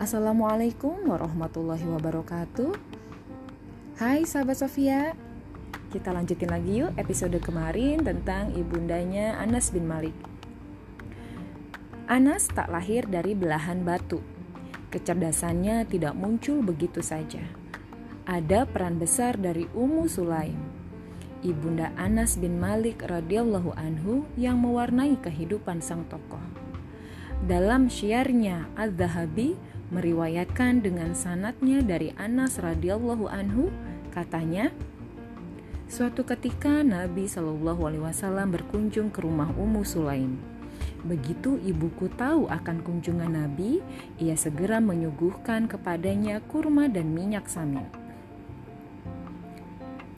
Assalamualaikum warahmatullahi wabarakatuh. Hai sahabat Sofia Kita lanjutin lagi yuk episode kemarin tentang ibundanya Anas bin Malik. Anas tak lahir dari belahan batu. Kecerdasannya tidak muncul begitu saja. Ada peran besar dari Ummu Sulaim Ibunda Anas bin Malik radhiyallahu anhu yang mewarnai kehidupan sang tokoh. Dalam syiarnya Az-Zahabi meriwayatkan dengan sanatnya dari Anas radhiyallahu anhu katanya Suatu ketika Nabi Shallallahu alaihi wasallam berkunjung ke rumah Ummu Sulaim. Begitu ibuku tahu akan kunjungan Nabi, ia segera menyuguhkan kepadanya kurma dan minyak samin.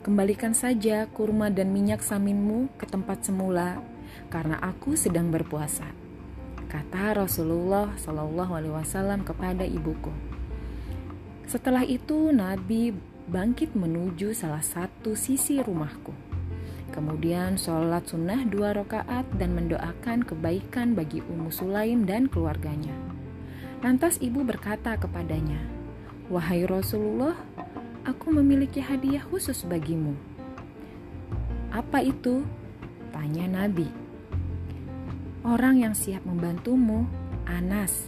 Kembalikan saja kurma dan minyak saminmu ke tempat semula, karena aku sedang berpuasa kata Rasulullah Shallallahu Alaihi Wasallam kepada ibuku. Setelah itu Nabi bangkit menuju salah satu sisi rumahku. Kemudian sholat sunnah dua rakaat dan mendoakan kebaikan bagi Ummu Sulaim dan keluarganya. Lantas ibu berkata kepadanya, Wahai Rasulullah, aku memiliki hadiah khusus bagimu. Apa itu? Tanya Nabi. Orang yang siap membantumu, Anas.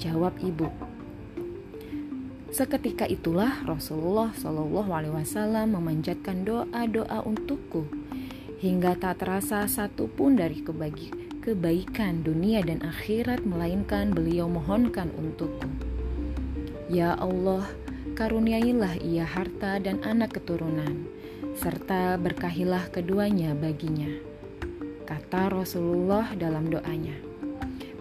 Jawab ibu. Seketika itulah Rasulullah Shallallahu Alaihi Wasallam memanjatkan doa-doa untukku hingga tak terasa satu pun dari kebagi, kebaikan dunia dan akhirat melainkan beliau mohonkan untukku. Ya Allah, karuniailah ia harta dan anak keturunan, serta berkahilah keduanya baginya kata Rasulullah dalam doanya.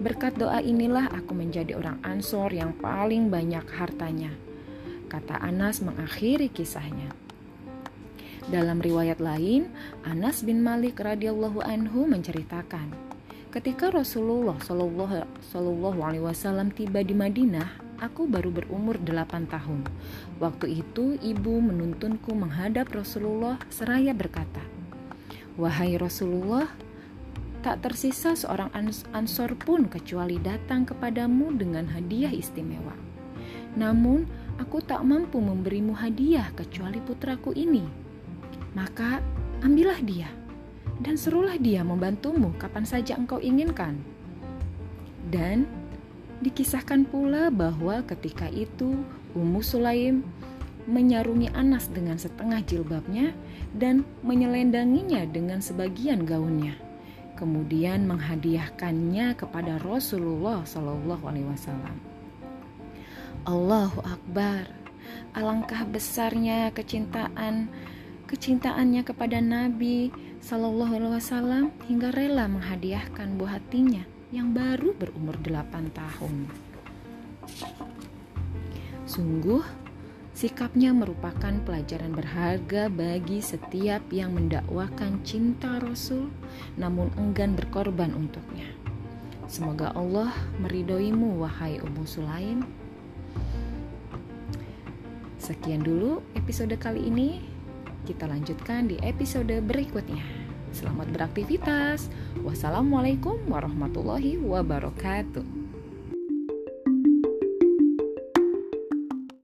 Berkat doa inilah aku menjadi orang Ansor yang paling banyak hartanya. Kata Anas mengakhiri kisahnya. Dalam riwayat lain, Anas bin Malik radhiyallahu anhu menceritakan, ketika Rasulullah Shallallahu alaihi wasallam tiba di Madinah, aku baru berumur 8 tahun. Waktu itu ibu menuntunku menghadap Rasulullah seraya berkata, "Wahai Rasulullah, Tak tersisa seorang ansor pun kecuali datang kepadamu dengan hadiah istimewa. Namun, aku tak mampu memberimu hadiah kecuali putraku ini. Maka, ambillah dia dan serulah dia membantumu kapan saja engkau inginkan. Dan dikisahkan pula bahwa ketika itu Ummu Sulaim menyarungi Anas dengan setengah jilbabnya dan menyelendanginya dengan sebagian gaunnya kemudian menghadiahkannya kepada Rasulullah Shallallahu Alaihi Wasallam. Allahu Akbar, alangkah besarnya kecintaan kecintaannya kepada Nabi Shallallahu Alaihi Wasallam hingga rela menghadiahkan buah hatinya yang baru berumur 8 tahun. Sungguh Sikapnya merupakan pelajaran berharga bagi setiap yang mendakwakan cinta Rasul namun enggan berkorban untuknya. Semoga Allah meridhoimu wahai Ummu Sulaim. Sekian dulu episode kali ini. Kita lanjutkan di episode berikutnya. Selamat beraktivitas. Wassalamualaikum warahmatullahi wabarakatuh.